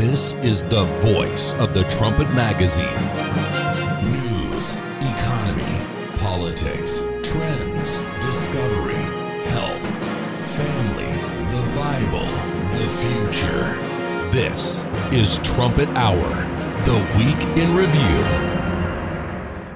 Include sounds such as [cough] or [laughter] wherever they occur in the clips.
This is the voice of the Trumpet Magazine. News, economy, politics, trends, discovery, health, family, the Bible, the future. This is Trumpet Hour, the week in review.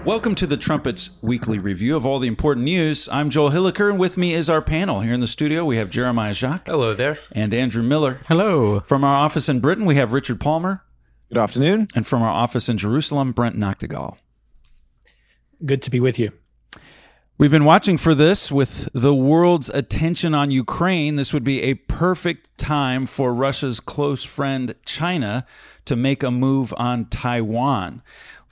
Welcome to the Trumpets Weekly Review of all the important news. I'm Joel Hilliker, and with me is our panel. Here in the studio, we have Jeremiah Jacques. Hello there. And Andrew Miller. Hello. From our office in Britain, we have Richard Palmer. Good afternoon. And from our office in Jerusalem, Brent Nagtegaal. Good to be with you. We've been watching for this with the world's attention on Ukraine. This would be a perfect time for Russia's close friend China to make a move on Taiwan.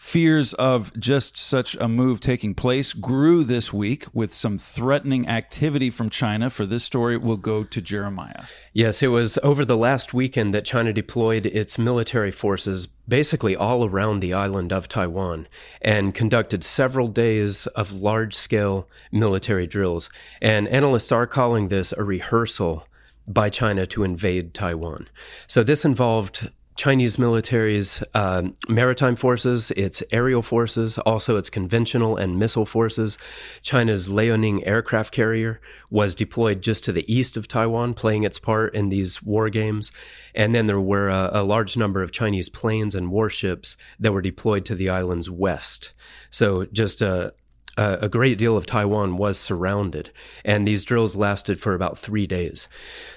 Fears of just such a move taking place grew this week with some threatening activity from China. For this story, we'll go to Jeremiah. Yes, it was over the last weekend that China deployed its military forces basically all around the island of Taiwan and conducted several days of large scale military drills. And analysts are calling this a rehearsal by China to invade Taiwan. So this involved Chinese military's uh, maritime forces, its aerial forces, also its conventional and missile forces. China's Liaoning aircraft carrier was deployed just to the east of Taiwan, playing its part in these war games. And then there were a, a large number of Chinese planes and warships that were deployed to the island's west. So just a, a great deal of Taiwan was surrounded, and these drills lasted for about three days.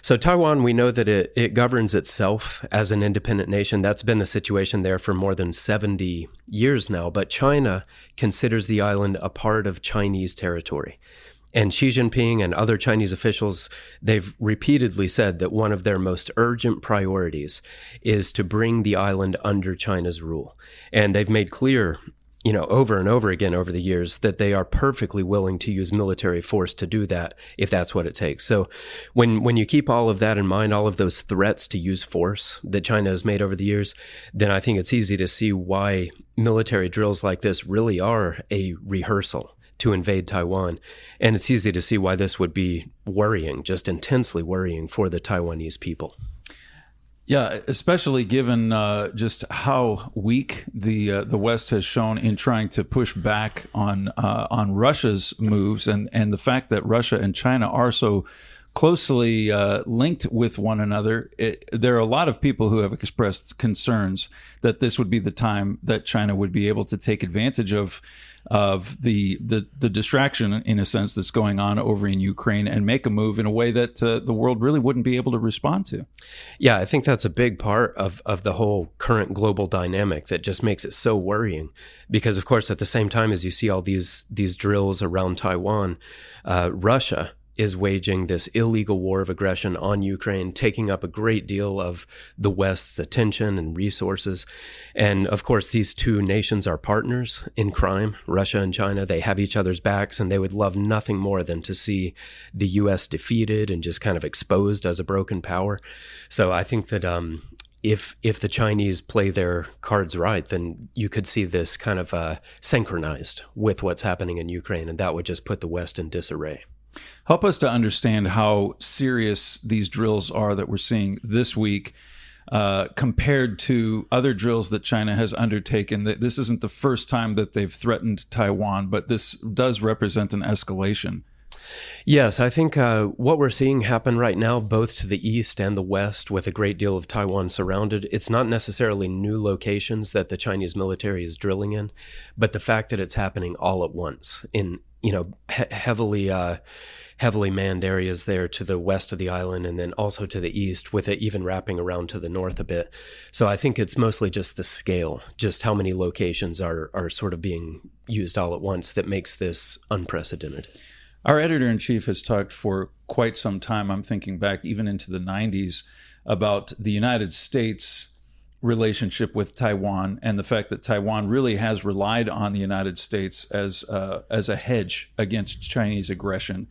So, Taiwan, we know that it, it governs itself as an independent nation. That's been the situation there for more than 70 years now, but China considers the island a part of Chinese territory. And Xi Jinping and other Chinese officials, they've repeatedly said that one of their most urgent priorities is to bring the island under China's rule. And they've made clear you know, over and over again over the years that they are perfectly willing to use military force to do that if that's what it takes. So when when you keep all of that in mind, all of those threats to use force that China has made over the years, then I think it's easy to see why military drills like this really are a rehearsal to invade Taiwan. And it's easy to see why this would be worrying, just intensely worrying for the Taiwanese people. Yeah, especially given uh, just how weak the uh, the West has shown in trying to push back on uh, on Russia's moves, and and the fact that Russia and China are so closely uh, linked with one another. It, there are a lot of people who have expressed concerns that this would be the time that China would be able to take advantage of of the, the the distraction in a sense that's going on over in Ukraine and make a move in a way that uh, the world really wouldn't be able to respond to. Yeah, I think that's a big part of of the whole current global dynamic that just makes it so worrying because of course at the same time as you see all these these drills around Taiwan, uh, Russia is waging this illegal war of aggression on Ukraine, taking up a great deal of the West's attention and resources. And of course, these two nations are partners in crime, Russia and China. They have each other's backs, and they would love nothing more than to see the U.S. defeated and just kind of exposed as a broken power. So I think that um, if if the Chinese play their cards right, then you could see this kind of uh, synchronized with what's happening in Ukraine, and that would just put the West in disarray. Help us to understand how serious these drills are that we're seeing this week uh, compared to other drills that China has undertaken. This isn't the first time that they've threatened Taiwan, but this does represent an escalation. Yes, I think uh, what we're seeing happen right now, both to the east and the west, with a great deal of Taiwan surrounded, it's not necessarily new locations that the Chinese military is drilling in, but the fact that it's happening all at once in you know he- heavily uh, heavily manned areas there to the west of the island and then also to the east with it even wrapping around to the north a bit. So i think it's mostly just the scale just how many locations are are sort of being used all at once that makes this unprecedented. Our editor in chief has talked for quite some time i'm thinking back even into the 90s about the united states relationship with Taiwan and the fact that Taiwan really has relied on the United States as uh, as a hedge against Chinese aggression.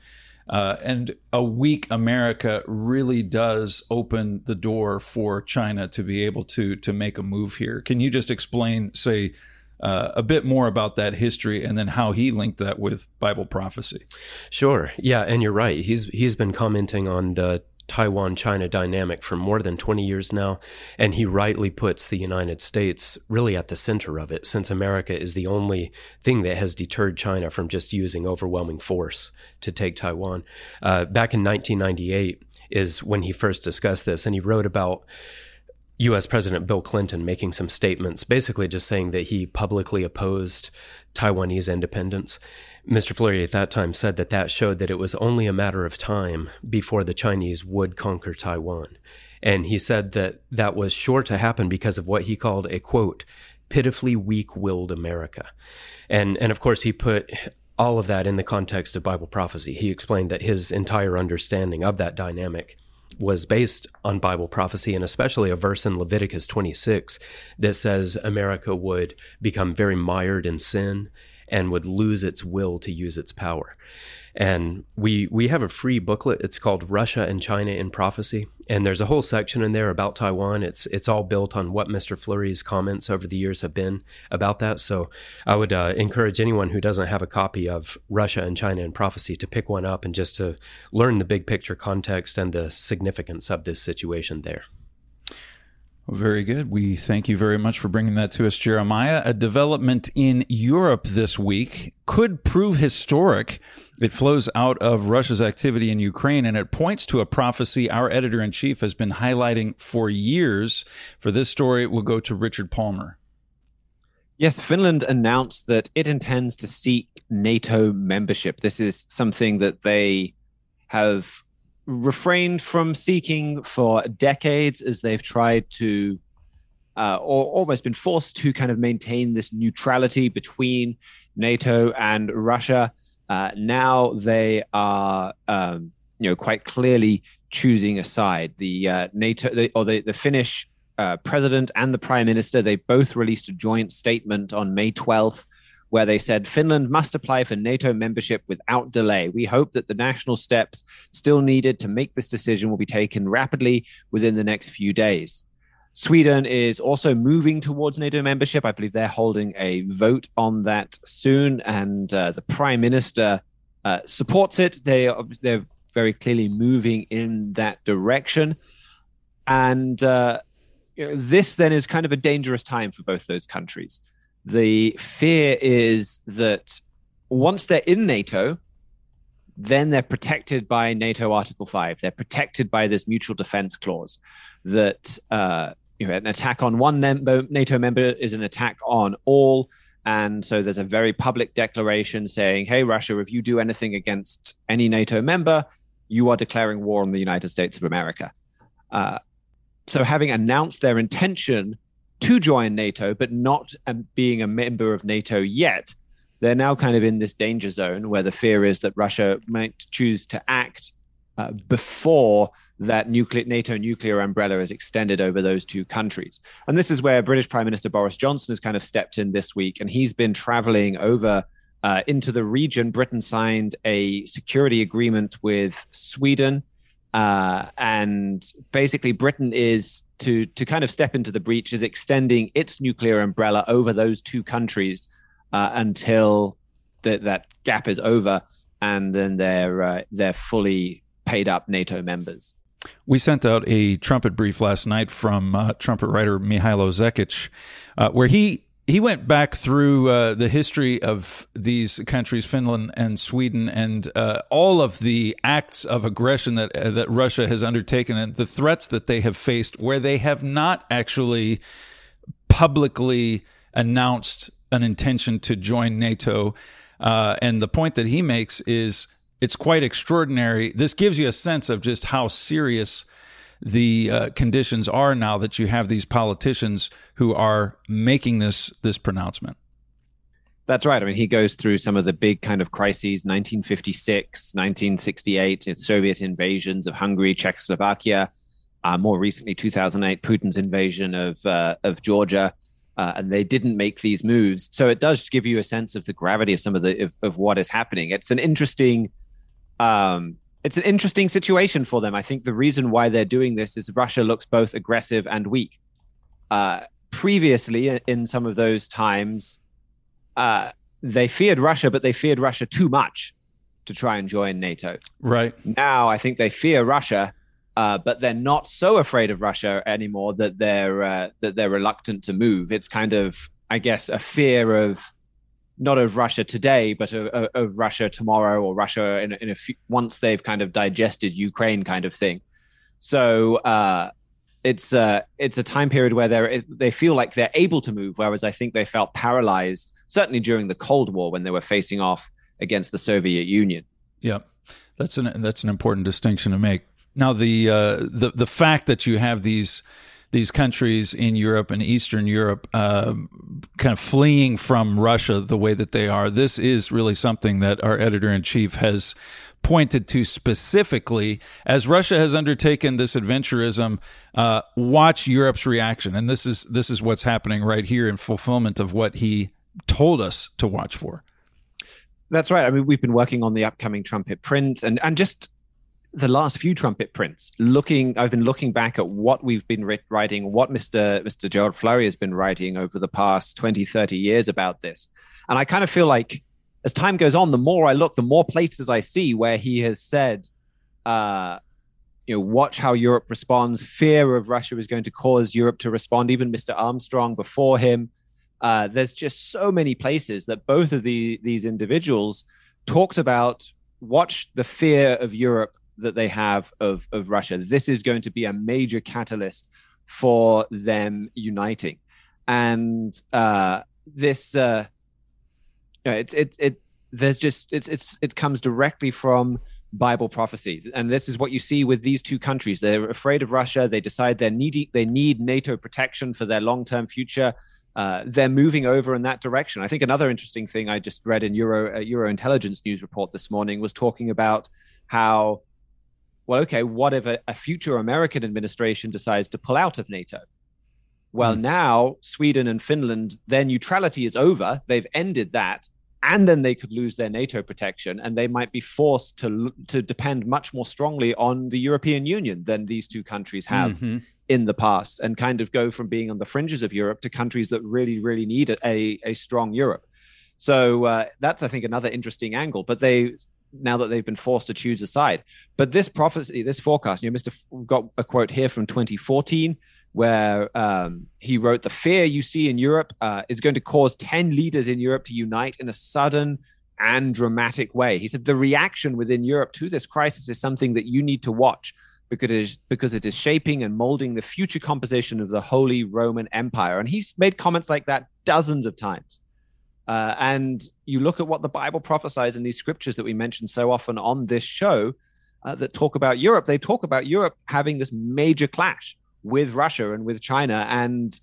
Uh, and a weak America really does open the door for China to be able to to make a move here. Can you just explain, say, uh, a bit more about that history and then how he linked that with Bible prophecy? Sure. Yeah, and you're right. He's he's been commenting on the Taiwan China dynamic for more than 20 years now, and he rightly puts the United States really at the center of it, since America is the only thing that has deterred China from just using overwhelming force to take Taiwan. Uh, back in 1998 is when he first discussed this, and he wrote about US President Bill Clinton making some statements, basically just saying that he publicly opposed Taiwanese independence. Mr. Flurry at that time said that that showed that it was only a matter of time before the Chinese would conquer Taiwan. And he said that that was sure to happen because of what he called a quote, pitifully weak willed America. And, and of course, he put all of that in the context of Bible prophecy. He explained that his entire understanding of that dynamic was based on Bible prophecy and especially a verse in Leviticus 26 that says America would become very mired in sin and would lose its will to use its power. And we we have a free booklet. It's called Russia and China in Prophecy, and there's a whole section in there about Taiwan. It's it's all built on what Mr. Flurry's comments over the years have been about that. So I would uh, encourage anyone who doesn't have a copy of Russia and China in Prophecy to pick one up and just to learn the big picture context and the significance of this situation there. Very good. We thank you very much for bringing that to us, Jeremiah. A development in Europe this week could prove historic. It flows out of Russia's activity in Ukraine and it points to a prophecy our editor in chief has been highlighting for years. For this story, we'll go to Richard Palmer. Yes, Finland announced that it intends to seek NATO membership. This is something that they have refrained from seeking for decades as they've tried to uh, or almost been forced to kind of maintain this neutrality between NATO and Russia. Uh, now they are, um, you know, quite clearly choosing a side. The uh, NATO the, or the the Finnish uh, president and the prime minister they both released a joint statement on May twelfth where they said Finland must apply for NATO membership without delay. We hope that the national steps still needed to make this decision will be taken rapidly within the next few days. Sweden is also moving towards NATO membership. I believe they're holding a vote on that soon, and uh, the prime minister uh, supports it. They are, they're very clearly moving in that direction, and uh, this then is kind of a dangerous time for both those countries the fear is that once they're in NATO, then they're protected by NATO Article 5. They're protected by this mutual defense clause that uh, you know, an attack on one NATO member is an attack on all. And so there's a very public declaration saying, hey, Russia, if you do anything against any NATO member, you are declaring war on the United States of America. Uh, so having announced their intention to join NATO, but not um, being a member of NATO yet, they're now kind of in this danger zone where the fear is that Russia might choose to act uh, before that nuclear NATO nuclear umbrella is extended over those two countries. And this is where British Prime Minister Boris Johnson has kind of stepped in this week, and he's been traveling over uh, into the region. Britain signed a security agreement with Sweden uh, and basically, Britain is to to kind of step into the breach is extending its nuclear umbrella over those two countries uh, until the, that gap is over, and then they're uh, they're fully paid up NATO members. We sent out a trumpet brief last night from uh, trumpet writer Mihailo Zekic, uh, where he he went back through uh, the history of these countries, Finland and Sweden, and uh, all of the acts of aggression that uh, that Russia has undertaken, and the threats that they have faced, where they have not actually publicly announced an intention to join NATO. Uh, and the point that he makes is it's quite extraordinary. This gives you a sense of just how serious the uh, conditions are now that you have these politicians who are making this this pronouncement. That's right. I mean, he goes through some of the big kind of crises 1956, 1968, Soviet invasions of Hungary, Czechoslovakia. Uh, more recently, 2008, Putin's invasion of, uh, of Georgia. Uh, and they didn't make these moves. So it does give you a sense of the gravity of some of the of, of what is happening. It's an interesting um, it's an interesting situation for them. I think the reason why they're doing this is Russia looks both aggressive and weak. Uh, previously, in some of those times, uh, they feared Russia, but they feared Russia too much to try and join NATO. Right. Now, I think they fear Russia, uh, but they're not so afraid of Russia anymore that they're uh, that they're reluctant to move. It's kind of, I guess, a fear of not of Russia today, but of, of Russia tomorrow or Russia in, in a few, once they've kind of digested Ukraine, kind of thing. So uh, it's uh, it's a time period where they they feel like they're able to move, whereas I think they felt paralyzed, certainly during the Cold War when they were facing off against the Soviet Union. Yeah, that's an that's an important distinction to make. Now, the uh, the the fact that you have these these countries in Europe and Eastern Europe uh, kind of fleeing from Russia the way that they are, this is really something that our editor in chief has pointed to specifically as Russia has undertaken this adventurism. Uh, watch Europe's reaction, and this is this is what's happening right here in fulfillment of what he told us to watch for. That's right. I mean, we've been working on the upcoming trumpet print, and and just the last few trumpet prints looking i've been looking back at what we've been writing what mr mr gerald flurry has been writing over the past 20 30 years about this and i kind of feel like as time goes on the more i look the more places i see where he has said uh you know watch how europe responds fear of russia is going to cause europe to respond even mr armstrong before him uh, there's just so many places that both of the, these individuals talked about watch the fear of Europe that they have of, of Russia. This is going to be a major catalyst for them uniting. And uh, this, uh, it, it, it, there's just, it's, it's, it comes directly from Bible prophecy. And this is what you see with these two countries. They're afraid of Russia. They decide they need, they need NATO protection for their long term future. Uh, they're moving over in that direction. I think another interesting thing I just read in Euro uh, Euro Intelligence news report this morning was talking about how well, okay, what if a, a future American administration decides to pull out of NATO? Well, mm. now Sweden and Finland, their neutrality is over. They've ended that. And then they could lose their NATO protection, and they might be forced to to depend much more strongly on the European Union than these two countries have mm-hmm. in the past, and kind of go from being on the fringes of Europe to countries that really, really need a a strong Europe. So uh, that's, I think, another interesting angle. But they now that they've been forced to choose a side. But this prophecy, this forecast, you know, Mr. F- got a quote here from 2014 where um, he wrote, "The fear you see in Europe uh, is going to cause 10 leaders in Europe to unite in a sudden." And dramatic way. He said the reaction within Europe to this crisis is something that you need to watch because it is because it is shaping and molding the future composition of the Holy Roman Empire. And he's made comments like that dozens of times. Uh, and you look at what the Bible prophesies in these scriptures that we mention so often on this show uh, that talk about Europe. They talk about Europe having this major clash with Russia and with China, and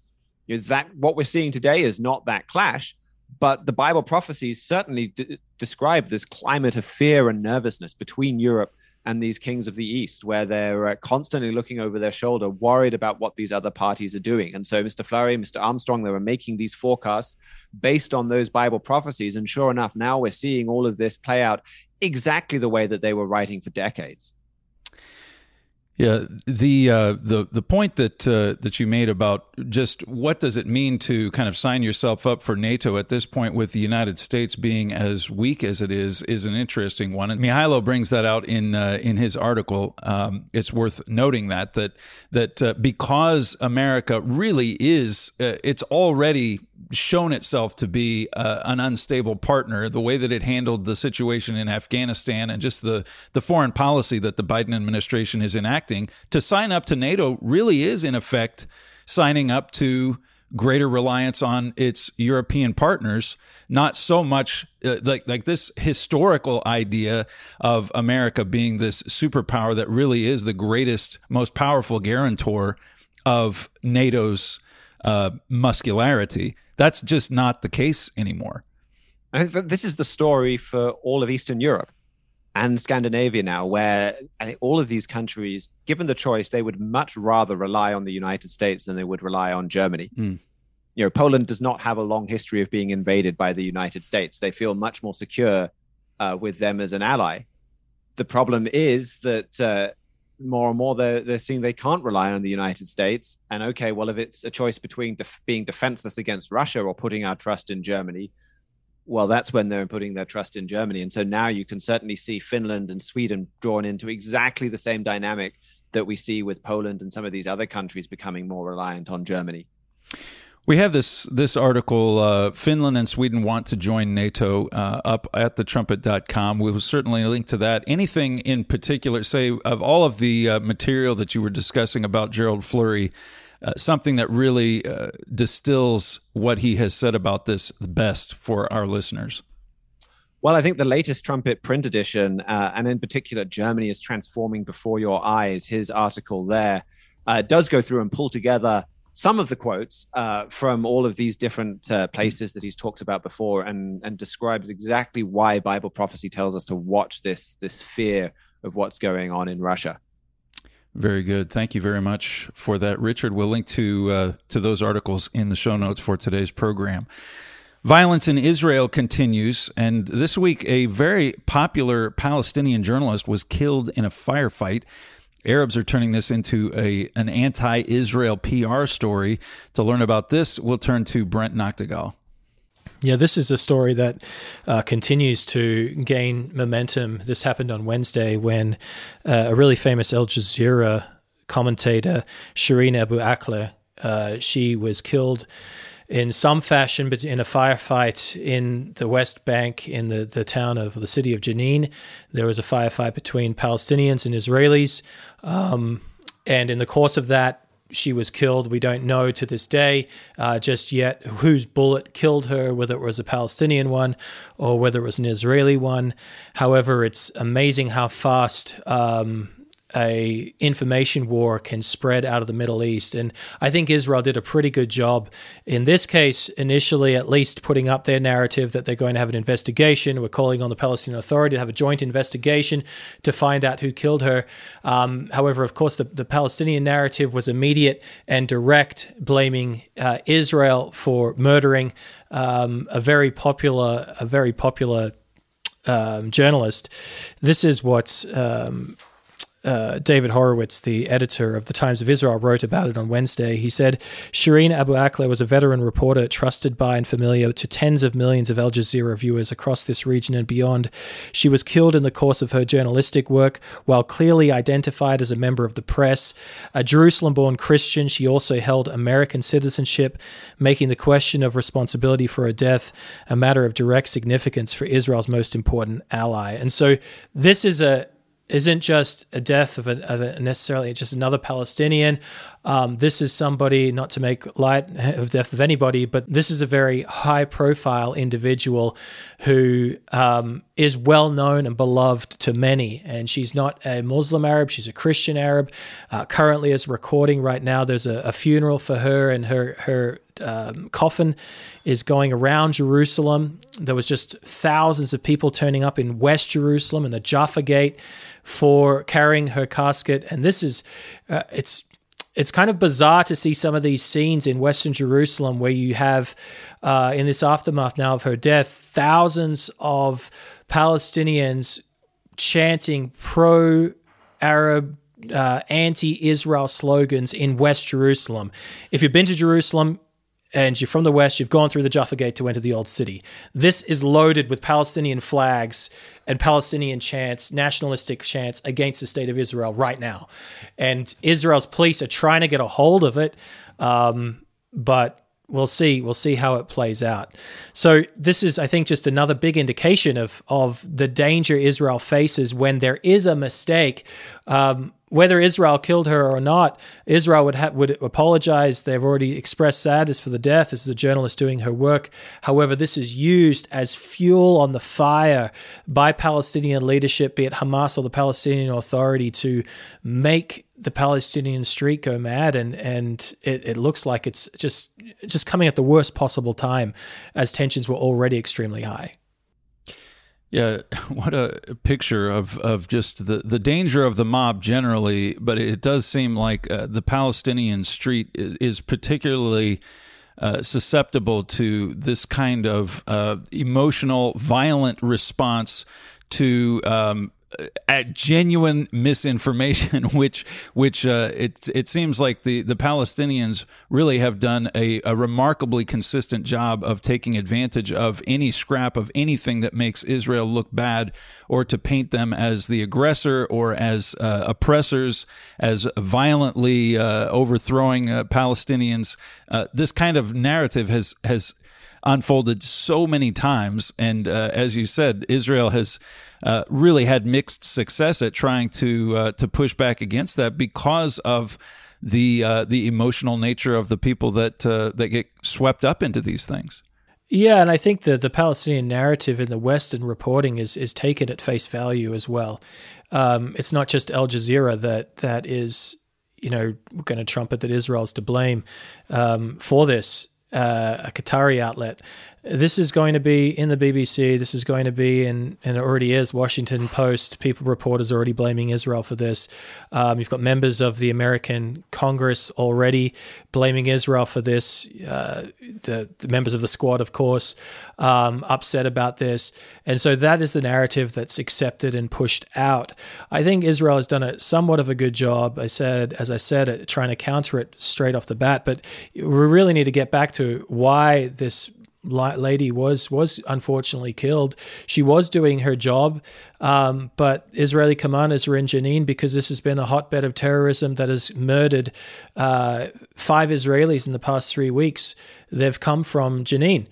you know, that what we're seeing today is not that clash. But the Bible prophecies certainly d- describe this climate of fear and nervousness between Europe and these kings of the East, where they're uh, constantly looking over their shoulder, worried about what these other parties are doing. And so, Mr. Flurry, Mr. Armstrong, they were making these forecasts based on those Bible prophecies. And sure enough, now we're seeing all of this play out exactly the way that they were writing for decades. Yeah, the uh, the the point that uh, that you made about just what does it mean to kind of sign yourself up for NATO at this point, with the United States being as weak as it is, is an interesting one. And Mihailo brings that out in uh, in his article. Um, it's worth noting that that that uh, because America really is, uh, it's already shown itself to be uh, an unstable partner. The way that it handled the situation in Afghanistan and just the the foreign policy that the Biden administration is enacting to sign up to NATO really is in effect signing up to greater reliance on its European partners, not so much uh, like like this historical idea of America being this superpower that really is the greatest, most powerful guarantor of NATO's uh, muscularity. That's just not the case anymore. I think this is the story for all of Eastern Europe and Scandinavia now, where I think all of these countries, given the choice, they would much rather rely on the United States than they would rely on Germany. Mm. You know, Poland does not have a long history of being invaded by the United States. They feel much more secure uh, with them as an ally. The problem is that uh, more and more they're, they're seeing they can't rely on the United States. And okay, well, if it's a choice between def- being defenseless against Russia or putting our trust in Germany, well, that's when they're putting their trust in Germany. And so now you can certainly see Finland and Sweden drawn into exactly the same dynamic that we see with Poland and some of these other countries becoming more reliant on Germany. We have this this article. Uh, Finland and Sweden want to join NATO uh, up at thetrumpet.com. We will certainly link to that. Anything in particular, say, of all of the uh, material that you were discussing about Gerald Flurry, uh, something that really uh, distills what he has said about this best for our listeners? Well, I think the latest Trumpet print edition, uh, and in particular, Germany is transforming before your eyes. His article there does go through and pull together some of the quotes uh, from all of these different uh, places that he's talked about before and, and describes exactly why Bible prophecy tells us to watch this, this fear of what's going on in Russia. Very good. Thank you very much for that, Richard. We'll link to uh, to those articles in the show notes for today's program. Violence in Israel continues, and this week a very popular Palestinian journalist was killed in a firefight. Arabs are turning this into a an anti-Israel PR story. To learn about this, we'll turn to Brent Nagtegaal. Yeah, this is a story that uh, continues to gain momentum. This happened on Wednesday when uh, a really famous Al Jazeera commentator, Shireen Abu Akleh, uh, she was killed in some fashion, but in a firefight in the West Bank, in the, the town of the city of Jenin, there was a firefight between Palestinians and Israelis. Um, and in the course of that, she was killed. We don't know to this day uh, just yet whose bullet killed her, whether it was a Palestinian one or whether it was an Israeli one. However, it's amazing how fast um, a information war can spread out of the Middle East. And I think Israel did a pretty good job in this case, initially at least putting up their narrative that they're going to have an investigation. We're calling on the Palestinian Authority to have a joint investigation to find out who killed her. Um, however, of course, the, the, Palestinian narrative was immediate and direct, blaming uh, Israel for murdering um, a very popular, a very popular um, journalist. This is what um, uh, David Horowitz, the editor of the Times of Israel, wrote about it on Wednesday. He said Shireen Abu Akleh was a veteran reporter trusted by and familiar to tens of millions of Al Jazeera viewers across this region and beyond. She was killed in the course of her journalistic work while clearly identified as a member of the press. A Jerusalem born Christian, she also held American citizenship, making the question of responsibility for her death a matter of direct significance for Israel's most important ally. And so this is a isn't just a death of a, of a necessarily just another Palestinian. Um, this is somebody, not to make light of death of anybody, but this is a very high profile individual who um, is well known and beloved to many. And she's not a Muslim Arab, she's a Christian Arab. Uh, currently, as recording right now, there's a, a funeral for her, and her, her um, coffin is going around Jerusalem. There was just thousands of people turning up in West Jerusalem and the Jaffa Gate for carrying her casket. And this is, uh, it's it's kind of bizarre to see some of these scenes in Western Jerusalem where you have, uh, in this aftermath now of her death, thousands of Palestinians chanting pro Arab, uh, anti Israel slogans in West Jerusalem. If you've been to Jerusalem, and you're from the west, you've gone through the Jaffa Gate to enter the old city. This is loaded with Palestinian flags and Palestinian chants, nationalistic chants against the state of Israel right now. And Israel's police are trying to get a hold of it, um, but we'll see. We'll see how it plays out. So this is, I think, just another big indication of of the danger Israel faces when there is a mistake. Um, whether Israel killed her or not, Israel would ha- would apologize. They've already expressed sadness for the death. This is a journalist doing her work. However, this is used as fuel on the fire by Palestinian leadership, be it Hamas or the Palestinian Authority, to make the Palestinian street go mad, and and it, it looks like it's just just coming at the worst possible time, as tensions were already extremely high. Yeah, [laughs] what a picture of, of just the, the danger of the mob generally, but it does seem like uh, the Palestinian street is particularly uh, susceptible to this kind of uh, emotional, violent response to um, at genuine misinformation, [laughs] which which uh, it it seems like the the Palestinians really have done a, a remarkably consistent job of taking advantage of any scrap of anything that makes Israel look bad, or to paint them as the aggressor or as uh, oppressors, as violently uh, overthrowing uh, Palestinians. Uh, this kind of narrative has has unfolded so many times, and uh, as you said, Israel has uh, really had mixed success at trying to uh, to push back against that because of the uh, the emotional nature of the people that uh, that get swept up into these things. Yeah, and I think the the Palestinian narrative in the Western reporting is is taken at face value as well. Um, it's not just Al Jazeera that that is you know going to trumpet that Israel's to blame um, for this. Uh, a Qatari outlet this is going to be in the BBC. This is going to be in, and it already is, Washington Post. People, reporters already blaming Israel for this. Um, you've got members of the American Congress already blaming Israel for this. Uh, the, the, members of the squad, of course, um, upset about this. And so that is the narrative that's accepted and pushed out. I think Israel has done a somewhat of a good job. I said, as I said, at trying to counter it straight off the bat. But we really need to get back to why this lady was was unfortunately killed. She was doing her job, um, but Israeli commanders were in Jenin because this has been a hotbed of terrorism that has murdered uh, five Israelis in the past three weeks. They've come from Jenin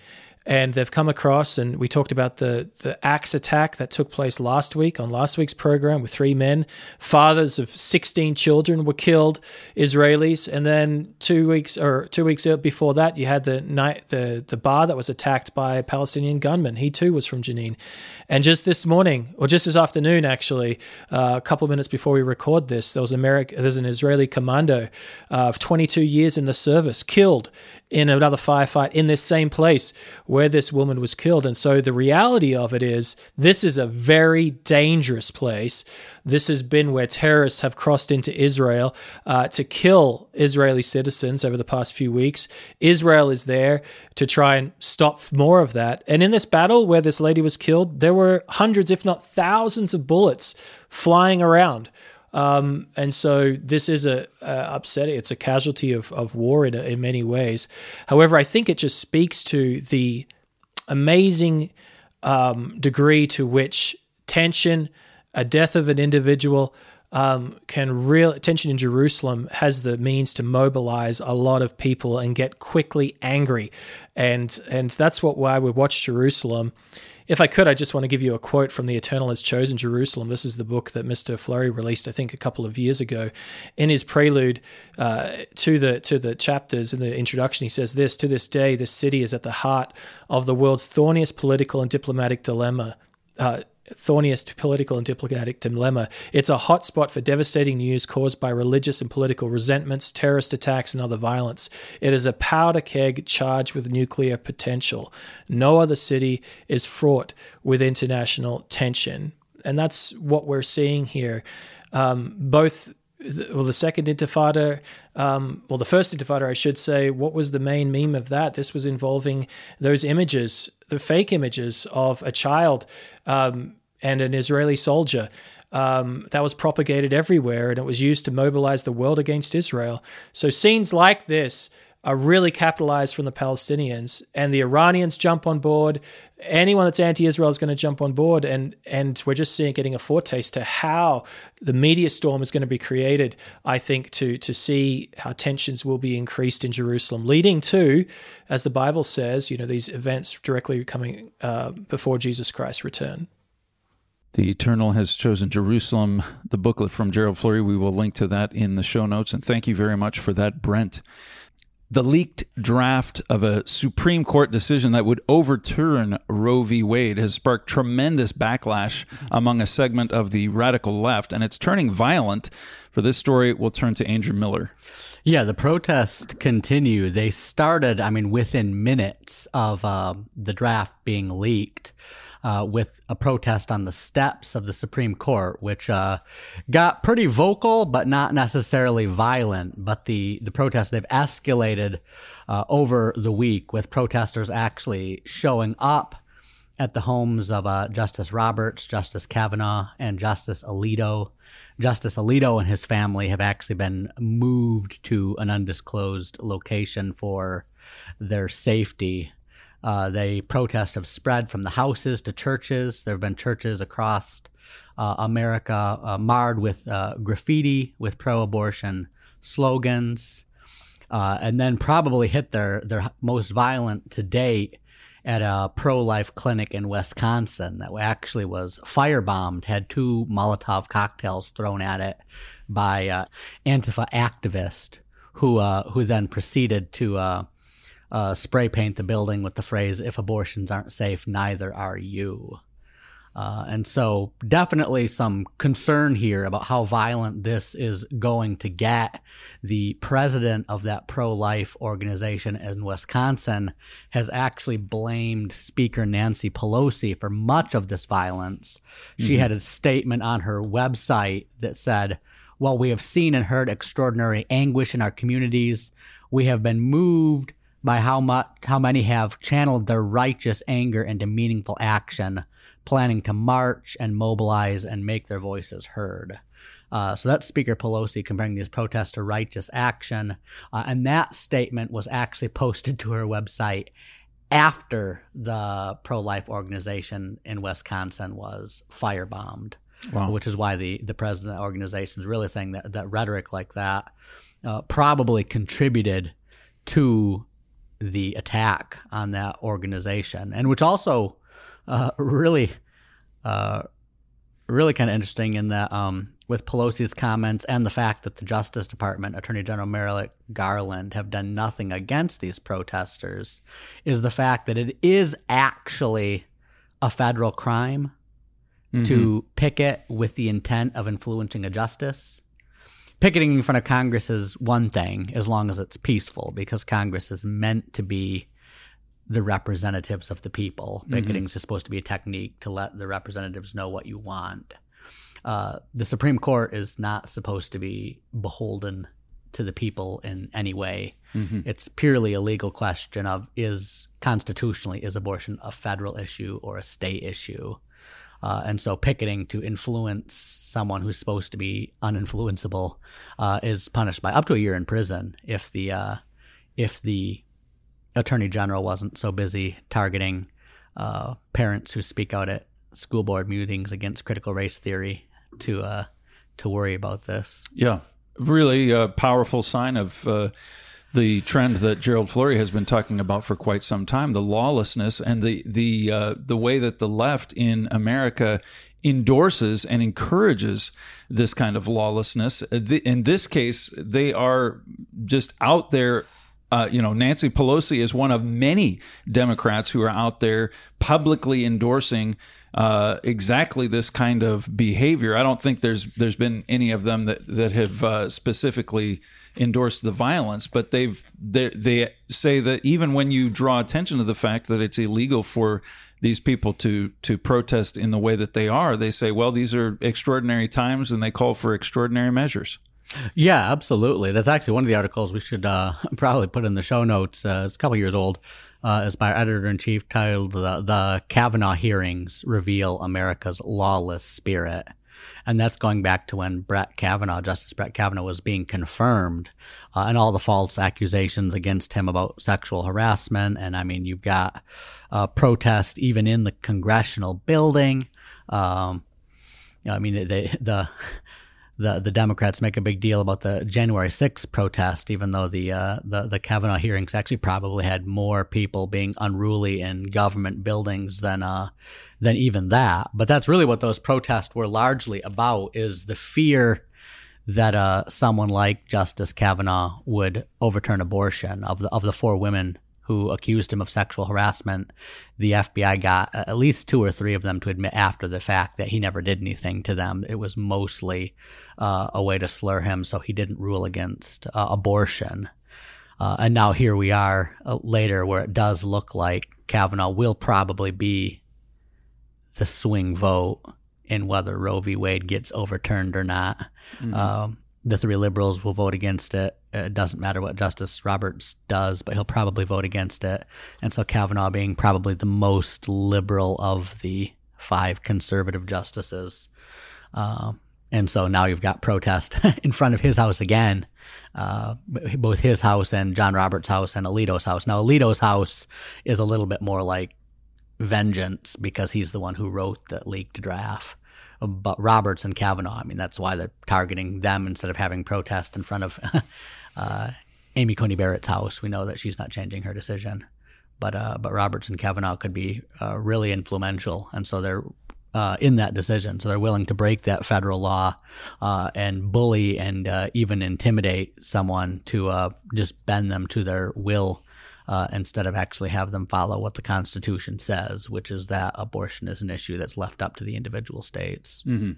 and they've come across and we talked about the the axe attack that took place last week on last week's program with three men. Fathers of 16 children were killed israelis and then two weeks or two weeks before that you had the night the the bar that was attacked by a palestinian gunman. He too was from jenin. And just this morning or just this afternoon actually uh, a couple of minutes before we record this there was America, there's an israeli commando uh, of 22 years in the service killed in another firefight in this same place where this woman was killed. And so the reality of it is, this is a very dangerous place. This has been where terrorists have crossed into Israel uh, to kill Israeli citizens over the past few weeks. Israel is there to try and stop more of that. And in this battle where this lady was killed, there were hundreds, if not thousands, of bullets flying around. Um, and so this is a, a, upsetting. It's a casualty of, of war in, in many ways. However, I think it just speaks to the amazing um, degree to which tension, a death of an individual, um, can real tension in Jerusalem has the means to mobilize a lot of people and get quickly angry, and and that's what why we watch Jerusalem if I could, I just want to give you a quote from The Eternal Has Chosen Jerusalem. This is the book that Mr. Flurry released, I think, a couple of years ago. In his prelude uh, to the to the chapters in the introduction, he says this: To this day, this city is at the heart of the world's thorniest political and diplomatic dilemma. Uh, thorniest political and diplomatic dilemma. It's a hotspot for devastating news caused by religious and political resentments, terrorist attacks, and other violence. It is a powder keg charged with nuclear potential. No other city is fraught with international tension. And that's what we're seeing here. Um, both well, the second intifada, um, well, the first intifada, I should say, what was the main meme of that? This was involving those images, the fake images of a child um, and an Israeli soldier. Um, that was propagated everywhere and it was used to mobilize the world against Israel. So scenes like this are really capitalized from the Palestinians, and the Iranians jump on board. Anyone that's anti-Israel is going to jump on board, and and we're just seeing getting a foretaste to how the media storm is going to be created. I think to to see how tensions will be increased in Jerusalem, leading to, as the Bible says, you know, these events directly coming uh, before Jesus Christ's return. The Eternal has chosen Jerusalem, the booklet from Gerald Flurry. We will link to that in the show notes. And thank you very much for that, Brent. The leaked draft of a Supreme Court decision that would overturn Roe v. Wade has sparked tremendous backlash among a segment of the radical left, and it's turning violent. For this story, we'll turn to Andrew Miller. Yeah, the protests continue. They started, I mean, within minutes of uh, the draft being leaked uh, with a protest on the steps of the Supreme Court, which uh, got pretty vocal, but not necessarily violent. But the, the protests, they've escalated uh, over the week with protesters actually showing up at the homes of uh, Justice Roberts, Justice Kavanaugh, and Justice Alito. Justice Alito and his family have actually been moved to an undisclosed location for their safety. Uh, the protests have spread from the houses to churches. There have been churches across uh, America uh, marred with uh, graffiti with pro abortion slogans, uh, and then probably hit their, their most violent to date at a pro life clinic in Wisconsin that actually was firebombed, had two Molotov cocktails thrown at it by uh, Antifa activist who who then proceeded to uh, spray paint the building with the phrase "If abortions aren't safe, neither are you." Uh, and so, definitely some concern here about how violent this is going to get. The president of that pro life organization in Wisconsin has actually blamed Speaker Nancy Pelosi for much of this violence. Mm-hmm. She had a statement on her website that said, While we have seen and heard extraordinary anguish in our communities, we have been moved by how much how many have channeled their righteous anger into meaningful action planning to march and mobilize and make their voices heard. Uh, so that's Speaker Pelosi comparing these protests to righteous action. Uh, and that statement was actually [laughs] posted to her website after the pro life organization in Wisconsin was firebombed. Wow. Which is why the, the president of the organization is really saying that, that rhetoric like that uh, probably contributed to the attack on that organization, and which also uh, really, uh, really kind of interesting in that um, with Pelosi's comments and the fact that the Justice Department, Attorney General Merrick Garland, have done nothing against these protesters, is the fact that it is actually a federal crime mm-hmm. to picket with the intent of influencing a justice. Picketing in front of Congress is one thing as long as it's peaceful, because Congress is meant to be the representatives of the people. Picketing mm-hmm. is supposed to be a technique to let the representatives know what you want. Uh, the Supreme Court is not supposed to be beholden to the people in any way. Mm-hmm. It's purely a legal question of is constitutionally is abortion a federal issue or a state issue. Uh, and so picketing to influence someone who's supposed to be uninfluenceable uh, is punished by up to a year in prison if the uh, if the attorney general wasn't so busy targeting uh, parents who speak out at school board meetings against critical race theory to uh, to worry about this. Yeah, really a powerful sign of uh, the trend that Gerald Flurry has been talking about for quite some time: the lawlessness and the the uh, the way that the left in America endorses and encourages this kind of lawlessness. In this case, they are just out there uh, you know, Nancy Pelosi is one of many Democrats who are out there publicly endorsing uh, exactly this kind of behavior. I don't think there's there's been any of them that that have uh, specifically endorsed the violence, but they've they, they say that even when you draw attention to the fact that it's illegal for these people to to protest in the way that they are, they say, well, these are extraordinary times, and they call for extraordinary measures. Yeah, absolutely. That's actually one of the articles we should uh, [laughs] probably put in the show notes. Uh, it's a couple years old. Uh, it's by our editor in chief titled the, the Kavanaugh Hearings Reveal America's Lawless Spirit. And that's going back to when Brett Kavanaugh, Justice Brett Kavanaugh, was being confirmed uh, and all the false accusations against him about sexual harassment. And I mean, you've got uh, protest even in the congressional building. Um, I mean, they, the the the Democrats make a big deal about the January 6th protest, even though the uh, the the Kavanaugh hearings actually probably had more people being unruly in government buildings than uh, than even that. But that's really what those protests were largely about: is the fear that uh, someone like Justice Kavanaugh would overturn abortion. Of the of the four women who accused him of sexual harassment, the FBI got at least two or three of them to admit after the fact that he never did anything to them. It was mostly uh, a way to slur him so he didn't rule against uh, abortion. Uh, and now here we are uh, later where it does look like Kavanaugh will probably be the swing vote in whether Roe v. Wade gets overturned or not. Mm-hmm. Um, the three liberals will vote against it. It doesn't matter what Justice Roberts does, but he'll probably vote against it. And so Kavanaugh being probably the most liberal of the five conservative justices. Uh, and so now you've got protest [laughs] in front of his house again, uh, both his house and John Roberts' house and Alito's house. Now, Alito's house is a little bit more like vengeance because he's the one who wrote the leaked draft. But Roberts and Kavanaugh, I mean, that's why they're targeting them instead of having protest in front of [laughs] uh, Amy Coney Barrett's house. We know that she's not changing her decision. But, uh, but Roberts and Kavanaugh could be uh, really influential. And so they're uh, in that decision. So they're willing to break that federal law uh, and bully and uh, even intimidate someone to uh, just bend them to their will uh, instead of actually have them follow what the Constitution says, which is that abortion is an issue that's left up to the individual states. Mm-hmm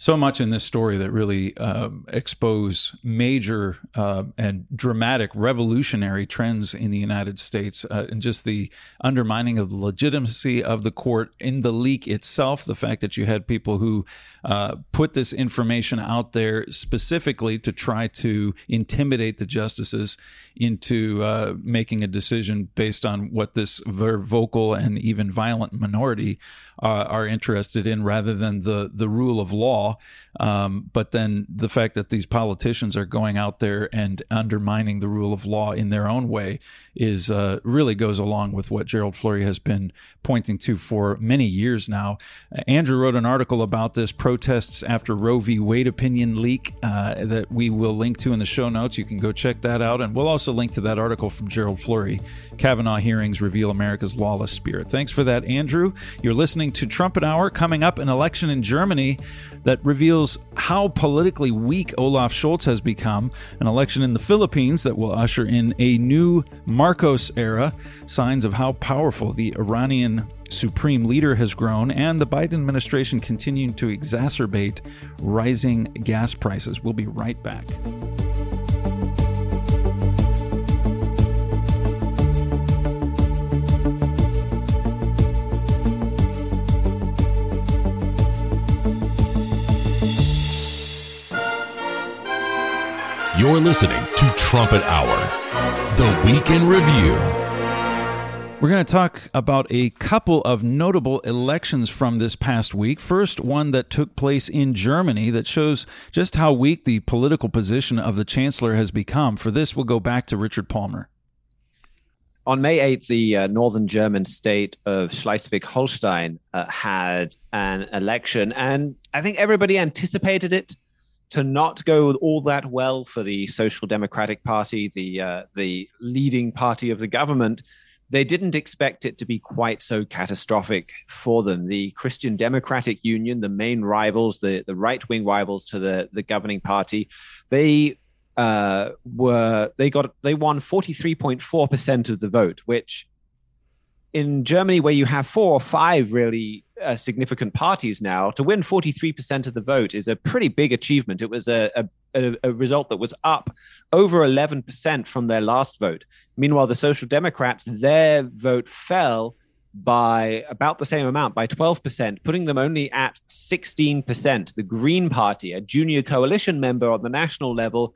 so much in this story that really uh, expose major uh, and dramatic revolutionary trends in the United States uh, and just the undermining of the legitimacy of the court in the leak itself. The fact that you had people who uh, put this information out there specifically to try to intimidate the justices into uh, making a decision based on what this vocal and even violent minority uh, are interested in rather than the the rule of law. Um, but then the fact that these politicians are going out there and undermining the rule of law in their own way is uh, really goes along with what Gerald Flurry has been pointing to for many years now. Uh, Andrew wrote an article about this protests after Roe v. Wade opinion leak uh, that we will link to in the show notes. You can go check that out, and we'll also link to that article from Gerald Flurry. Kavanaugh hearings reveal America's lawless spirit. Thanks for that, Andrew. You're listening to Trumpet Hour. Coming up, an election in Germany that reveals how politically weak Olaf Scholz has become, an election in the Philippines that will usher in a new Marcos era, signs of how powerful the Iranian supreme leader has grown, and the Biden administration continuing to exacerbate rising gas prices. We'll be right back. You're listening to Trumpet Hour, the weekend Review. We're going to talk about a couple of notable elections from this past week. First, one that took place in Germany that shows just how weak the political position of the chancellor has become. For this, we'll go back to Richard Palmer. On May 8th, the uh, northern German state of Schleswig Holstein uh, had an election, and I think everybody anticipated it to not go all that well for the Social Democratic Party, the uh, the leading party of the government. They didn't expect it to be quite so catastrophic for them. The Christian Democratic Union, the main rivals, the, the right wing rivals to the, the governing party, they uh, were they got they won 43.4 percent of the vote, which in Germany, where you have four or five really uh, significant parties now, to win 43% of the vote is a pretty big achievement. It was a, a, a, result that was up over 11% from their last vote. Meanwhile, the Social Democrats, their vote fell by about the same amount, by 12%, putting them only at 16%. The Green Party, a junior coalition member on the national level,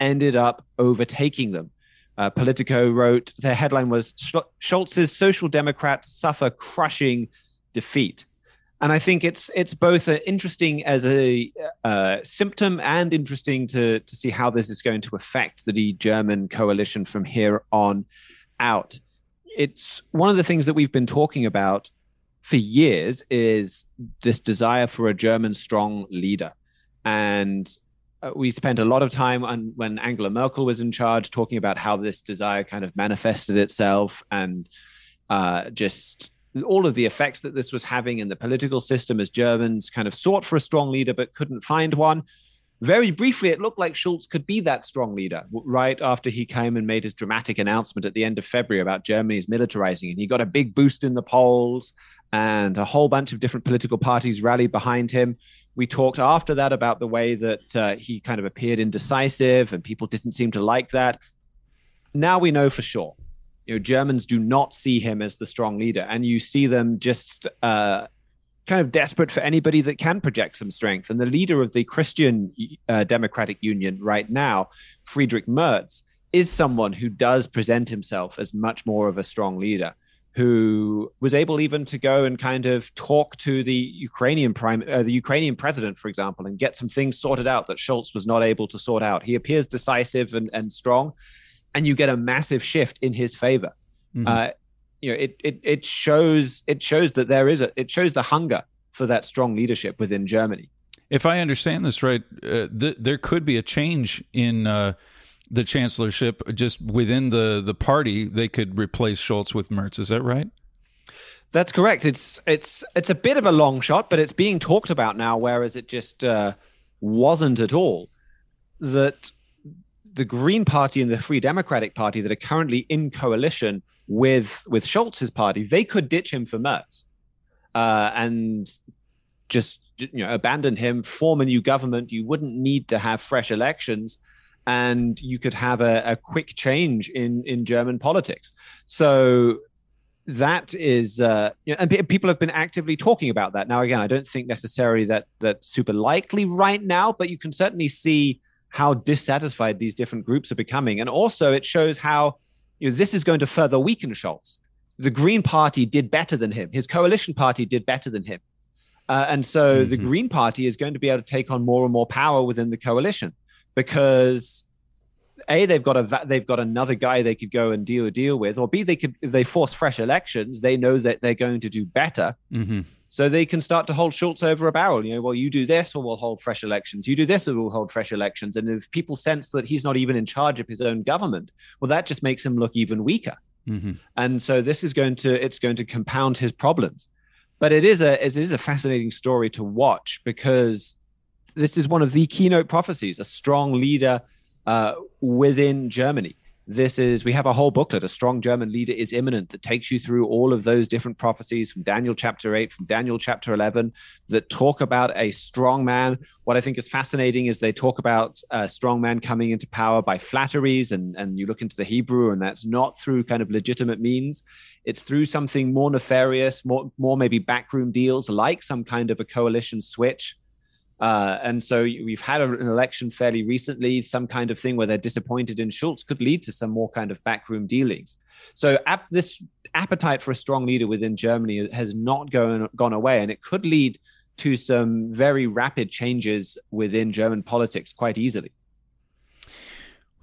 ended up overtaking them. Uh, Politico wrote their headline was Scholz's Social Democrats suffer crushing defeat, and I think it's it's both interesting as a uh, symptom and interesting to to see how this is going to affect the German coalition from here on out. It's one of the things that we've been talking about for years is this desire for a German strong leader, and uh, we spent a lot of time on when Angela Merkel was in charge talking about how this desire kind of manifested itself and uh, just all of the effects that this was having in the political system as Germans kind of sought for a strong leader but couldn't find one. Very briefly, it looked like Scholz could be that strong leader right after he came and made his dramatic announcement at the end of February about Germany's militarizing. And he got a big boost in the polls, and a whole bunch of different political parties rallied behind him. We talked after that about the way that uh, he kind of appeared indecisive, and people didn't seem to like that. Now we know for sure. You know, Germans do not see him as the strong leader, and you see them just uh, kind of desperate for anybody that can project some strength. And the leader of the Christian uh, Democratic Union right now, Friedrich Merz, is someone who does present himself as much more of a strong leader who was able even to go and kind of talk to the Ukrainian prime, uh, the Ukrainian president, for example, and get some things sorted out that Scholz was not able to sort out. He appears decisive and, and strong, and you get a massive shift in his favor. Mm-hmm. Uh, you know, it, it it shows it shows that there is a it shows the hunger for that strong leadership within Germany. If I understand this right, uh, th- there could be a change in uh, the chancellorship just within the the party they could replace Scholz with Merz. Is that right? That's correct. It's it's it's a bit of a long shot, but it's being talked about now, whereas it just uh, wasn't at all. That the Green Party and the Free Democratic Party that are currently in coalition with with Scholz's party, they could ditch him for Merz, uh, and just you know abandon him, form a new government. You wouldn't need to have fresh elections and you could have a, a quick change in in German politics. So that is, uh, you know, and p- people have been actively talking about that. Now, again, I don't think necessarily that that's super likely right now, but you can certainly see how dissatisfied these different groups are becoming, and also it shows how you know this is going to further weaken Scholz. The Green Party did better than him. His coalition party did better than him. Uh, and so mm-hmm. the Green Party is going to be able to take on more and more power within the coalition because a they've got a they've got another guy they could go and deal a deal with, or b they could if they force fresh elections, they know that they're going to do better, mm-hmm. so they can start to hold Scholz over a barrel. You know, well, you do this, or we'll hold fresh elections. You do this, or we'll hold fresh elections. And if people sense that he's not even in charge of his own government, well, that just makes him look even weaker. Mm-hmm. And so this is going to it's going to compound his problems. But it is a it is a fascinating story to watch because this is one of the keynote prophecies a strong leader uh, within Germany. This is, we have a whole booklet, A Strong German Leader is Imminent, that takes you through all of those different prophecies from Daniel chapter 8, from Daniel chapter 11, that talk about a strong man. What I think is fascinating is they talk about a strong man coming into power by flatteries, and, and you look into the Hebrew, and that's not through kind of legitimate means. It's through something more nefarious, more, more maybe backroom deals, like some kind of a coalition switch uh, and so we've had an election fairly recently, some kind of thing where they're disappointed in Scholz could lead to some more kind of backroom dealings. So ap- this appetite for a strong leader within Germany has not gone, gone away, and it could lead to some very rapid changes within German politics quite easily.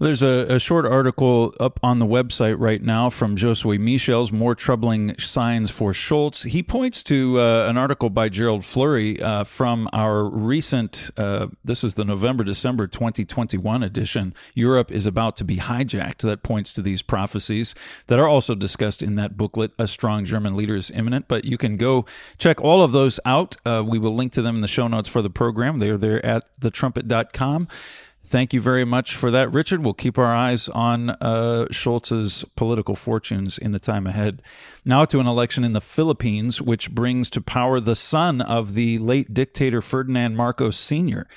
There's a, a, short article up on the website right now from Josue Michels, More Troubling Signs for Scholz. He points to uh, an article by Gerald Flurry uh, from our recent, uh, this is the November December 2021 edition, Europe is About to Be Hijacked, that points to these prophecies that are also discussed in that booklet, A Strong German Leader is Imminent. But you can go check all of those out. Uh, we will link to them in the show notes for the program. They are there at thetrumpet.com. Thank you very much for that, Richard. We'll keep our eyes on uh, Scholz's political fortunes in the time ahead. Now to an election in the Philippines, which brings to power the son of the late dictator Ferdinand Marcos Sr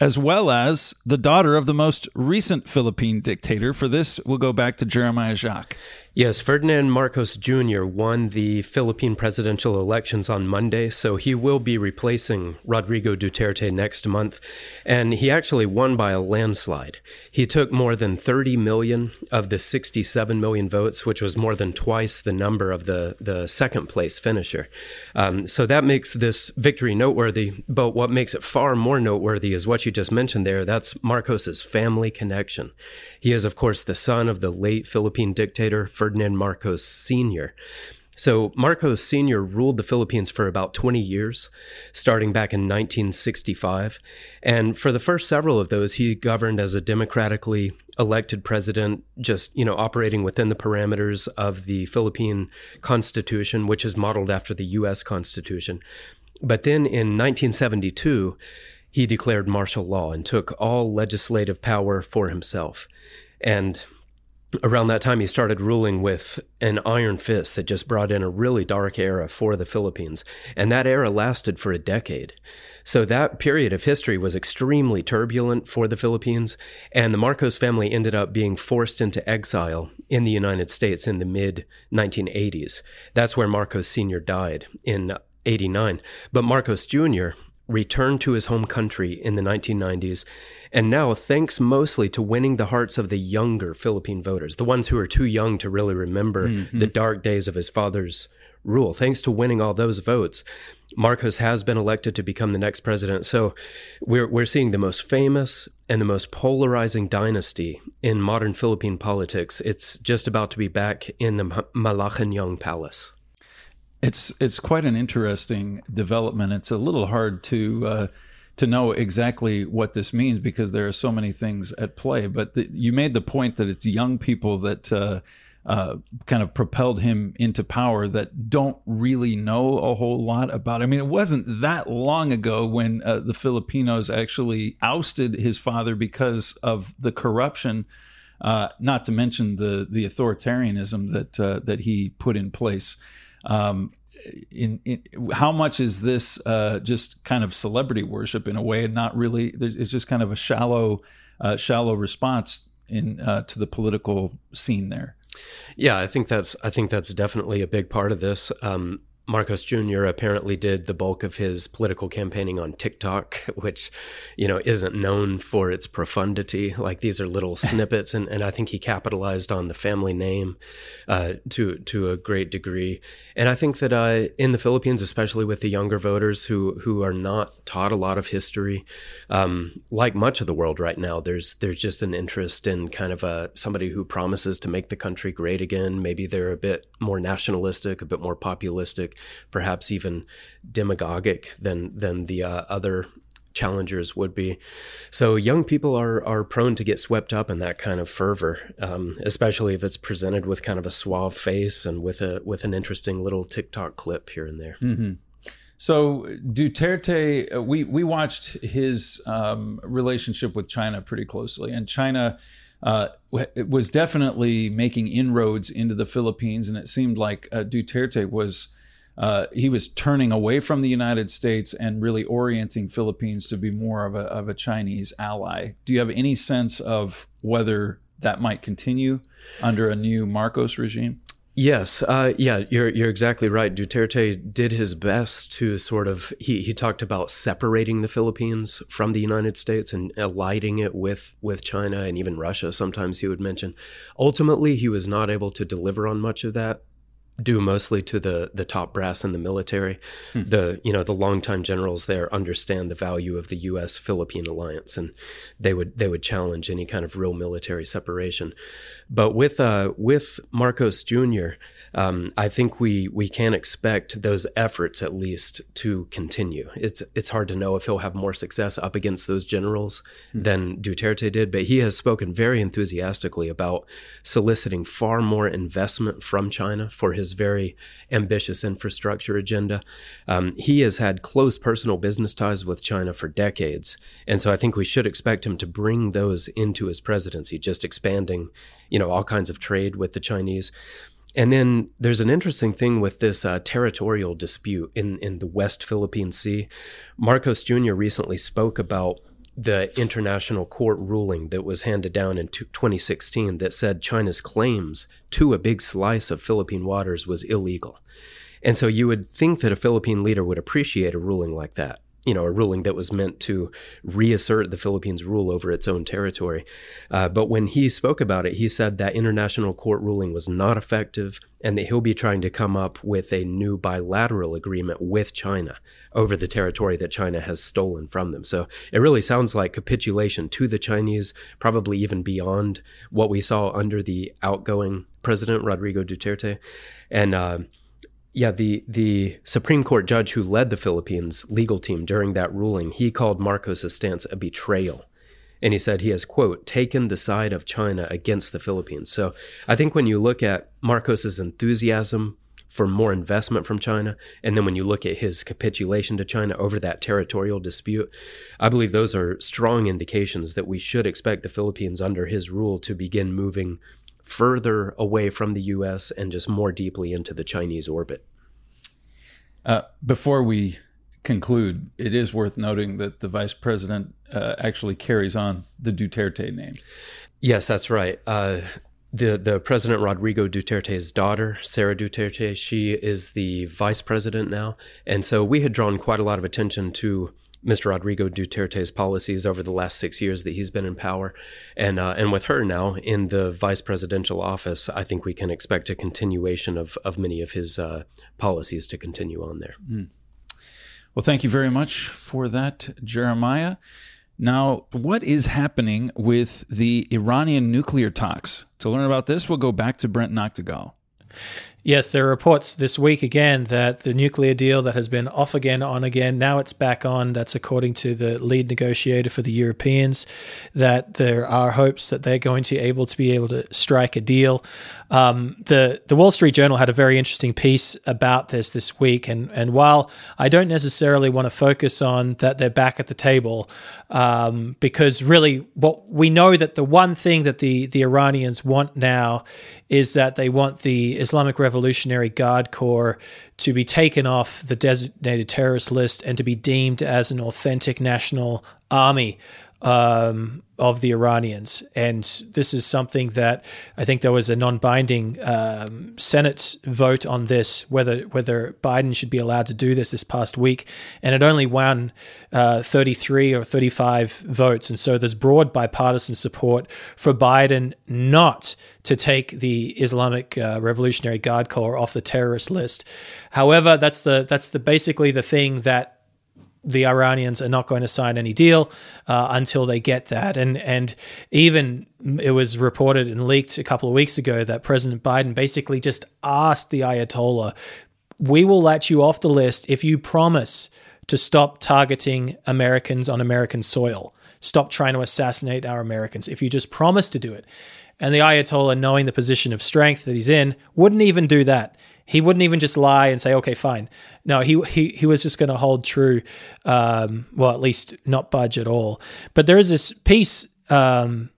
as well as the daughter of the most recent Philippine dictator. For this, we'll go back to Jeremiah Jacques. Yes, Ferdinand Marcos Jr. won the Philippine presidential elections on Monday, so he will be replacing Rodrigo Duterte next month. And he actually won by a landslide. He took more than 30 million of the 67 million votes, which was more than twice the number of the, the second place finisher. Um, so that makes this victory noteworthy. But what makes it far more noteworthy is what you just mentioned there. That's Marcos's family connection. He is, of course, the son of the late Philippine dictator Ferdinand Marcos Sr. So, Marcos Sr. ruled the Philippines for about 20 years, starting back in 1965. And for the first several of those, he governed as a democratically elected president, just, you know, operating within the parameters of the Philippine Constitution, which is modeled after the U.S. Constitution. But then in 1972, he declared martial law and took all legislative power for himself. And around that time, he started ruling with an iron fist that just brought in a really dark era for the Philippines. And that era lasted for a decade. So that period of history was extremely turbulent for the Philippines. And the Marcos family ended up being forced into exile in the United States in the mid 1980s. That's where Marcos Sr. died in 89. But Marcos Jr. returned to his home country in the 1990s, and now, thanks mostly to winning the hearts of the younger Philippine voters, the ones who are too young to really remember mm-hmm. the dark days of his father's rule, thanks to winning all those votes, Marcos has been elected to become the next president. So we're, we're seeing the most famous and the most polarizing dynasty in modern Philippine politics. It's just about to be back in the Malacañang Palace. It's it's quite an interesting development. It's a little hard to uh, to know exactly what this means because there are so many things at play. But the, you made the point that it's young people that uh, uh, kind of propelled him into power that don't really know a whole lot about. It. I mean, it wasn't that long ago when uh, the Filipinos actually ousted his father because of the corruption. Uh, not to mention the the authoritarianism that uh, that he put in place. Um, in, in, how much is this uh, just kind of celebrity worship in a way, and not really? It's just kind of a shallow, uh, shallow response in uh, to the political scene there. Yeah, I think that's I think that's definitely a big part of this. Um, Marcos Jr. apparently did the bulk of his political campaigning on TikTok, [laughs] which, you know, isn't known for its profundity. Like these are little [laughs] snippets, and, and I think he capitalized on the family name uh, to to a great degree. And I think that uh, in the Philippines, especially with the younger voters who who are not taught a lot of history, um, like much of the world right now, there's there's just an interest in kind of a somebody who promises to make the country great again. Maybe they're a bit more nationalistic, a bit more populistic perhaps even demagogic than than the uh, other challengers would be. So young people are are prone to get swept up in that kind of fervor, um, especially if it's presented with kind of a suave face and with a with an interesting little TikTok clip here and there. Mm-hmm. So Duterte, uh, we we watched his um, relationship with China pretty closely, and China. Uh, was definitely making inroads into the Philippines, and it seemed like uh, Duterte was uh, he was turning away from the United States and really orienting Philippines to be more of a, of a Chinese ally. Do you have any sense of whether that might continue under a new Marcos regime? Yes, uh, yeah, you're you're exactly right. Duterte did his best to sort of he he talked about separating the Philippines from the United States and aligning it with with China and even Russia. Sometimes he would mention. Ultimately, he was not able to deliver on much of that due mostly to the the top brass in the military. Hmm. The you know the longtime generals there understand the value of the U.S. Philippine alliance, and they would they would challenge any kind of real military separation. But with uh, with Marcos Jr um, I think we we can expect those efforts at least to continue. It's it's hard to know if he'll have more success up against those generals mm-hmm. than Duterte did, but he has spoken very enthusiastically about soliciting far more investment from China for his very ambitious infrastructure agenda. Um, he has had close personal business ties with China for decades, and so I think we should expect him to bring those into his presidency, just expanding, you know, all kinds of trade with the Chinese. And then there's an interesting thing with this uh, territorial dispute in, in the West Philippine Sea. Marcos Jr. recently spoke about the international court ruling that was handed down in 2016 that said China's claims to a big slice of Philippine waters was illegal. And so you would think that a Philippine leader would appreciate a ruling like that you know, a ruling that was meant to reassert the Philippines' rule over its own territory. Uh, but when he spoke about it, he said that international court ruling was not effective and that he'll be trying to come up with a new bilateral agreement with China over the territory that China has stolen from them. So it really sounds like capitulation to the Chinese, probably even beyond what we saw under the outgoing president, Rodrigo Duterte. And, uh, yeah, the the Supreme Court judge who led the Philippines legal team during that ruling, he called Marcos's stance a betrayal. And he said he has, quote, taken the side of China against the Philippines. So I think when you look at Marcos's enthusiasm for more investment from China, and then when you look at his capitulation to China over that territorial dispute, I believe those are strong indications that we should expect the Philippines under his rule to begin moving further away from the US and just more deeply into the Chinese orbit. Uh, before we conclude, it is worth noting that the vice president uh, actually carries on the Duterte name. Yes, that's right. Uh, the the President Rodrigo Duterte's daughter, Sara Duterte, she is the vice president now, and so we had drawn quite a lot of attention to Mr. Rodrigo Duterte's policies over the last six years that he's been in power, and uh, and with her now in the vice presidential office, I think we can expect a continuation of of many of his uh, policies to continue on there. Mm. Well, thank you very much for that, Jeremiah. Now, what is happening with the Iranian nuclear talks? To learn about this, we'll go back to Brent Nagtegaal. Yes, there are reports this week again that the nuclear deal that has been off again, on again, now it's back on. That's according to the lead negotiator for the Europeans, that there are hopes that they're going to able to be able to strike a deal. Um, the the Wall Street Journal had a very interesting piece about this this week, and and while I don't necessarily want to focus on that they're back at the table, um, because really what we know that the one thing that the the Iranians want now is that they want the Islamic Revolutionary Guard Corps to be taken off the designated terrorist list and to be deemed as an authentic national army um, of the Iranians. And this is something that I think there was a non-binding um, Senate vote on this, whether whether Biden should be allowed to do this this past week, and it only won uh, 33 or 35 votes. And so there's broad bipartisan support for Biden not to take the Islamic uh, Revolutionary Guard Corps off the terrorist list. However, that's the that's the basically the thing that the Iranians are not going to sign any deal uh, until they get that. And and even it was reported and leaked a couple of weeks ago that President Biden basically just asked the Ayatollah, "We will let you off the list if you promise to stop targeting Americans on American soil, stop trying to assassinate our Americans. If you just promise to do it." And the Ayatollah, knowing the position of strength that he's in, wouldn't even do that. He wouldn't even just lie and say, "Okay, fine." No, he he he was just going to hold true. Um, well, at least not budge at all. But there is this piece. Um,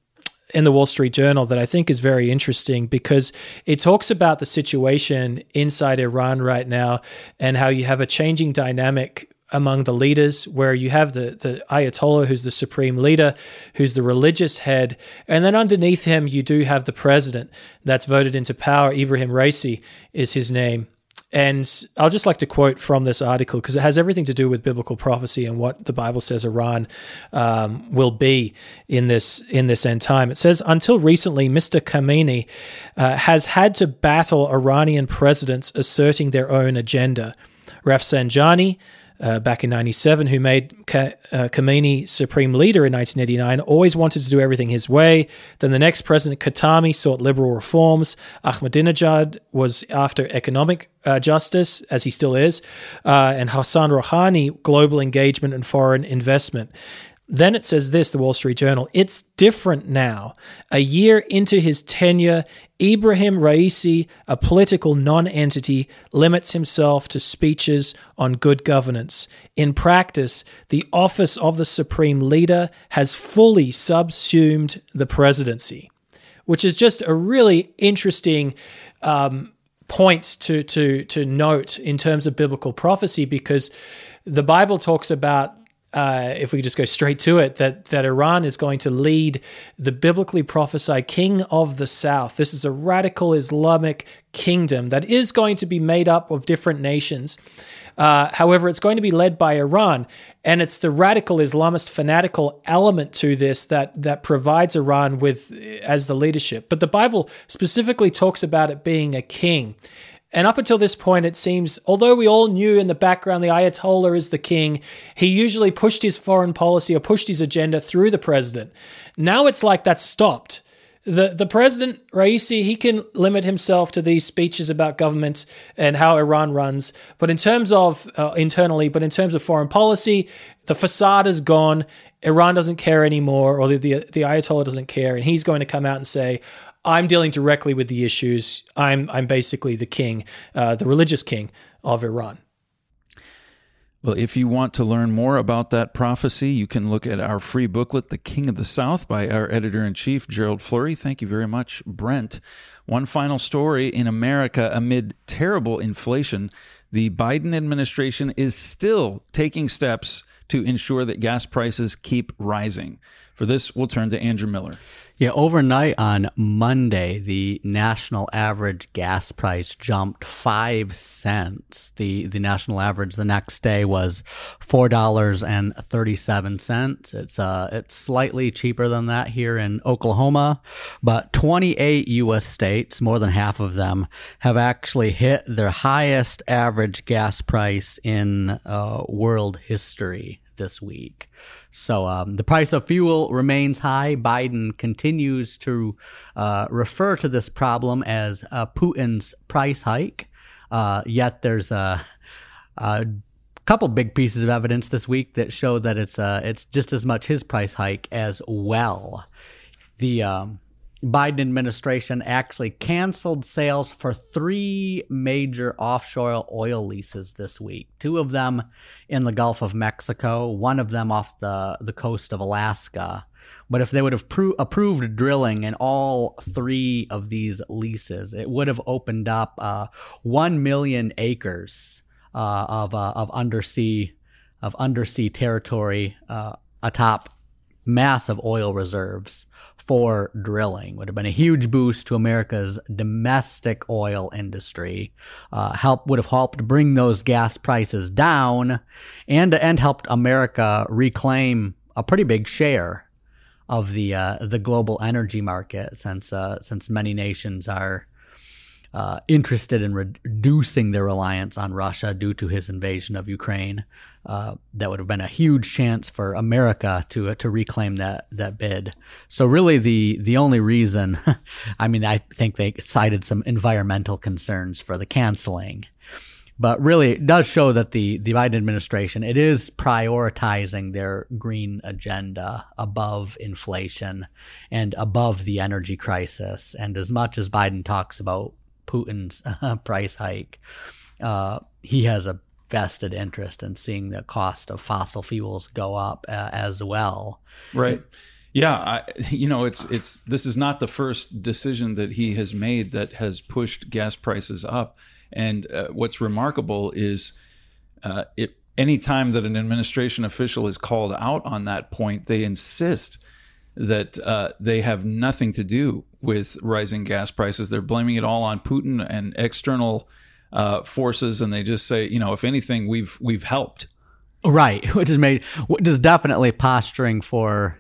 in the Wall Street Journal that I think is very interesting because it talks about the situation inside Iran right now and how you have a changing dynamic among the leaders, where you have the, the Ayatollah, who's the supreme leader, who's the religious head, and then underneath him, you do have the president that's voted into power. Ibrahim Raisi is his name. And I'll just like to quote from this article because it has everything to do with biblical prophecy and what the Bible says Iran um, will be in this in this end time. It says, until recently, Mr. Khamenei uh, has had to battle Iranian presidents asserting their own agenda. Rafsanjani, uh, back in 97 who made uh, Khamenei supreme leader in 1989, always wanted to do everything his way. Then the next president, Khatami, sought liberal reforms. Ahmadinejad was after economic uh, justice, as he still is. Uh, and Hassan Rouhani, global engagement and foreign investment. Then it says this, the Wall Street Journal. It's different now. A year into his tenure, Ibrahim Raisi, a political non-entity, limits himself to speeches on good governance. In practice, the office of the supreme leader has fully subsumed the presidency, which is just a really interesting um, point to to to note in terms of biblical prophecy because the Bible talks about uh, if we just go straight to it, that that Iran is going to lead the biblically prophesied king of the south. This is a radical Islamic kingdom that is going to be made up of different nations. Uh, however, it's going to be led by Iran, and it's the radical Islamist fanatical element to this that that provides Iran with as the leadership. But the Bible specifically talks about it being a king. And up until this point, it seems, although we all knew in the background the Ayatollah is the king, he usually pushed his foreign policy or pushed his agenda through the president. Now it's like that's stopped. The, the president, Raisi, he can limit himself to these speeches about government and how Iran runs. But in terms of uh, internally, but in terms of foreign policy, the facade is gone. Iran doesn't care anymore, or the, the, the Ayatollah doesn't care. And he's going to come out and say, I'm dealing directly with the issues. I'm I'm basically the king, uh, the religious king of Iran. Well, if you want to learn more about that prophecy, you can look at our free booklet, The King of the South, by our editor in chief, Gerald Flurry. Thank you very much, Brent. One final story in America amid terrible inflation, the Biden administration is still taking steps to ensure that gas prices keep rising. For this, we'll turn to Andrew Miller. Yeah, overnight on Monday, the national average gas price jumped five cents. The the national average the next day was four dollars and thirty seven cents. It's uh it's slightly cheaper than that here in Oklahoma, but twenty eight U.S. states, more than half of them, have actually hit their highest average gas price in uh, world history this week. So um, the price of fuel remains high. Biden continues to uh, refer to this problem as uh, Putin's price hike. Uh, yet there's a, a, couple big pieces of evidence this week that show that it's uh, it's just as much his price hike as well. The um, Biden administration actually canceled sales for three major offshore oil leases this week. Two of them in the Gulf of Mexico, one of them off the, the coast of Alaska. But if they would have pro- approved drilling in all three of these leases, it would have opened up uh, one million acres uh, of uh, of undersea of undersea territory uh, atop massive oil reserves for drilling. Would have been a huge boost to America's domestic oil industry. Uh, help would have helped bring those gas prices down, and and helped America reclaim a pretty big share of the uh, the global energy market, since uh, since many nations are uh, interested in reducing their reliance on Russia due to his invasion of Ukraine. Uh, that would have been a huge chance for America to uh, to reclaim that that bid. So really, the the only reason, [laughs] I mean, I think they cited some environmental concerns for the canceling. But really, it does show that the, the Biden administration it is prioritizing their green agenda above inflation and above the energy crisis. And as much as Biden talks about Putin's [laughs] price hike, uh, he has a vested interest in seeing the cost of fossil fuels go up uh, as well. Right. Yeah, I, [laughs] you know, it's it's this is not the first decision that he has made that has pushed gas prices up. And uh, what's remarkable is, uh, it any time that an administration official is called out on that point, they insist that uh, they have nothing to do with rising gas prices. They're blaming it all on Putin and external uh, forces, and they just say, you know, if anything, we've we've helped. Right, [laughs] which is made, which is definitely posturing for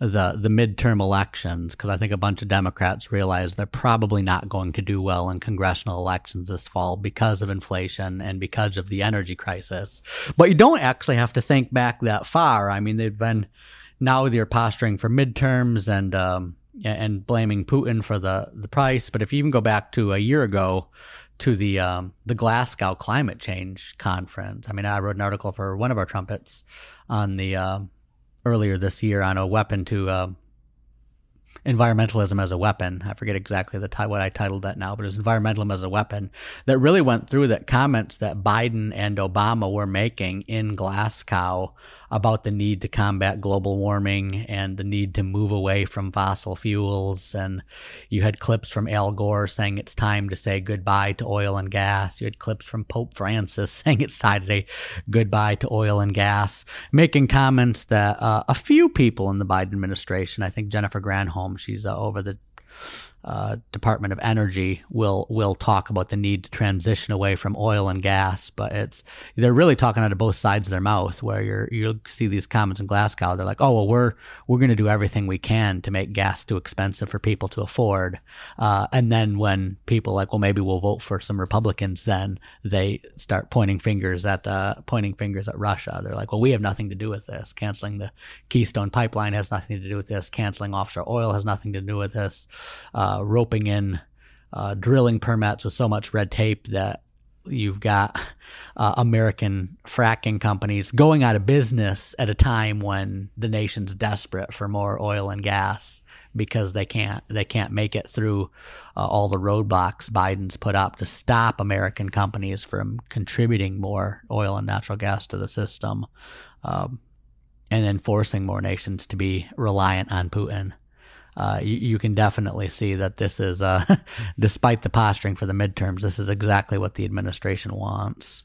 the the midterm elections because I think a bunch of Democrats realize they're probably not going to do well in congressional elections this fall because of inflation and because of the energy crisis. But you don't actually have to think back that far. I mean, they've been now they're posturing for midterms and um, and blaming Putin for the the price. But if you even go back to a year ago to the um, the Glasgow climate change conference, I mean, I wrote an article for one of our trumpets on the uh, earlier this year on a weapon to uh, environmentalism as a weapon. I forget exactly the t- what I titled that now, but it was environmentalism as a weapon that really went through that comments that Biden and Obama were making in Glasgow about the need to combat global warming and the need to move away from fossil fuels. And you had clips from Al Gore saying it's time to say goodbye to oil and gas. You had clips from Pope Francis [laughs] saying it's time to say goodbye to oil and gas, making comments that uh, a few people in the Biden administration, I think Jennifer Granholm, she's uh, over the uh, Department of Energy will will talk about the need to transition away from oil and gas, but it's they're really talking out of both sides of their mouth. Where you you'll see these comments in Glasgow, they're like, "Oh well, we're we're going to do everything we can to make gas too expensive for people to afford," uh, and then when people like, "Well, maybe we'll vote for some Republicans," then they start pointing fingers at uh, pointing fingers at Russia. They're like, "Well, we have nothing to do with this. Canceling the Keystone pipeline has nothing to do with this. Canceling offshore oil has nothing to do with this." Uh, uh, roping in uh, drilling permits with so much red tape that you've got uh, American fracking companies going out of business at a time when the nation's desperate for more oil and gas because they can't they can't make it through uh, all the roadblocks Biden's put up to stop American companies from contributing more oil and natural gas to the system, um, and then forcing more nations to be reliant on Putin uh, you, you, can definitely see that this is, uh, [laughs] despite the posturing for the midterms, this is exactly what the administration wants.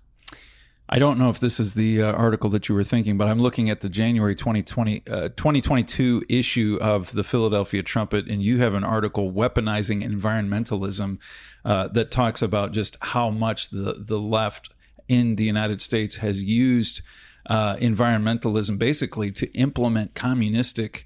I don't know if this is the uh, article that you were thinking, but I'm looking at the January 2020, uh, 2022 issue of the Philadelphia Trumpet, and you have an article, Weaponizing Environmentalism, uh, that talks about just how much the, the left in the United States has used uh, environmentalism basically to implement communistic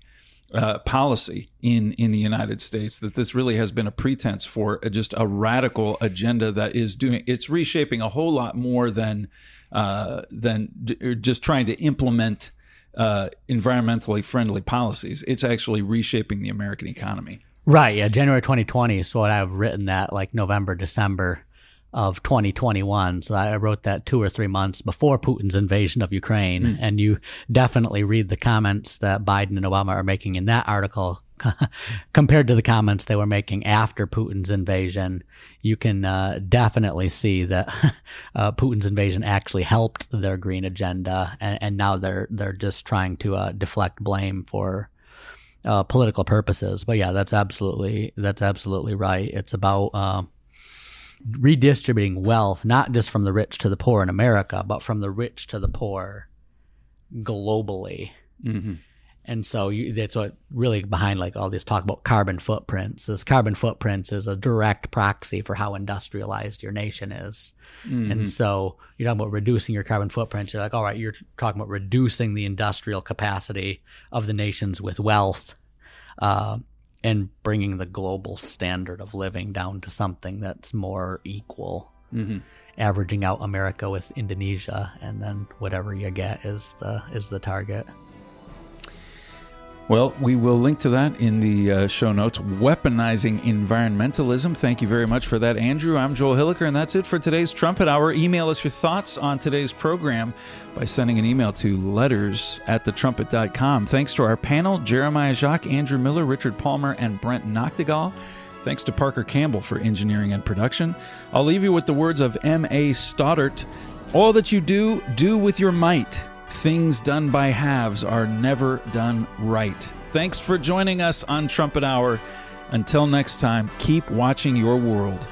uh, policy in in the United States that this really has been a pretense for just a radical agenda that is doing it's reshaping a whole lot more than uh, than d- just trying to implement uh, environmentally friendly policies. It's actually reshaping the American economy. Right. Yeah. January 2020. So I've written that like November, December of 2021. So I wrote that two or three months before Putin's invasion of Ukraine. Mm. And you definitely read the comments that Biden and Obama are making in that article [laughs] compared to the comments they were making after Putin's invasion. You can uh, definitely see that [laughs] uh, Putin's invasion actually helped their green agenda, and, and now they're they're just trying to uh, deflect blame for uh, political purposes. But yeah, that's absolutely that's absolutely right. It's about uh, redistributing wealth, not just from the rich to the poor in America, but from the rich to the poor globally. Mm-hmm. And so you, that's what really behind like all this talk about carbon footprints. This carbon footprints is a direct proxy for how industrialized your nation is. Mm-hmm. And so you're talking about reducing your carbon footprint. You're like, all right, you're talking about reducing the industrial capacity of the nations with wealth. Uh, and bringing the global standard of living down to something that's more equal. Mm-hmm. Averaging out America with Indonesia, and then whatever you get is the is the target. Well, we will link to that in the uh, show notes. Weaponizing environmentalism. Thank you very much for that, Andrew. I'm Joel Hilliker, and that's it for today's Trumpet Hour. Email us your thoughts on today's program by sending an email to letters at thetrumpet.com. Thanks to our panel Jeremiah Jacques, Andrew Miller, Richard Palmer, and Brent Nagtegaal. Thanks to Parker Campbell for engineering and production. I'll leave you with the words of M.A. Stoddart All that you do, do with your might. Things done by halves are never done right. Thanks for joining us on Trumpet Hour. Until next time, keep watching your world.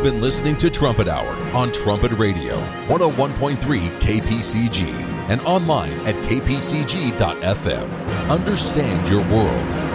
You've been listening to Trumpet Hour on Trumpet Radio, 101.3 KPCG, and online at kpcg.fm. Understand your world.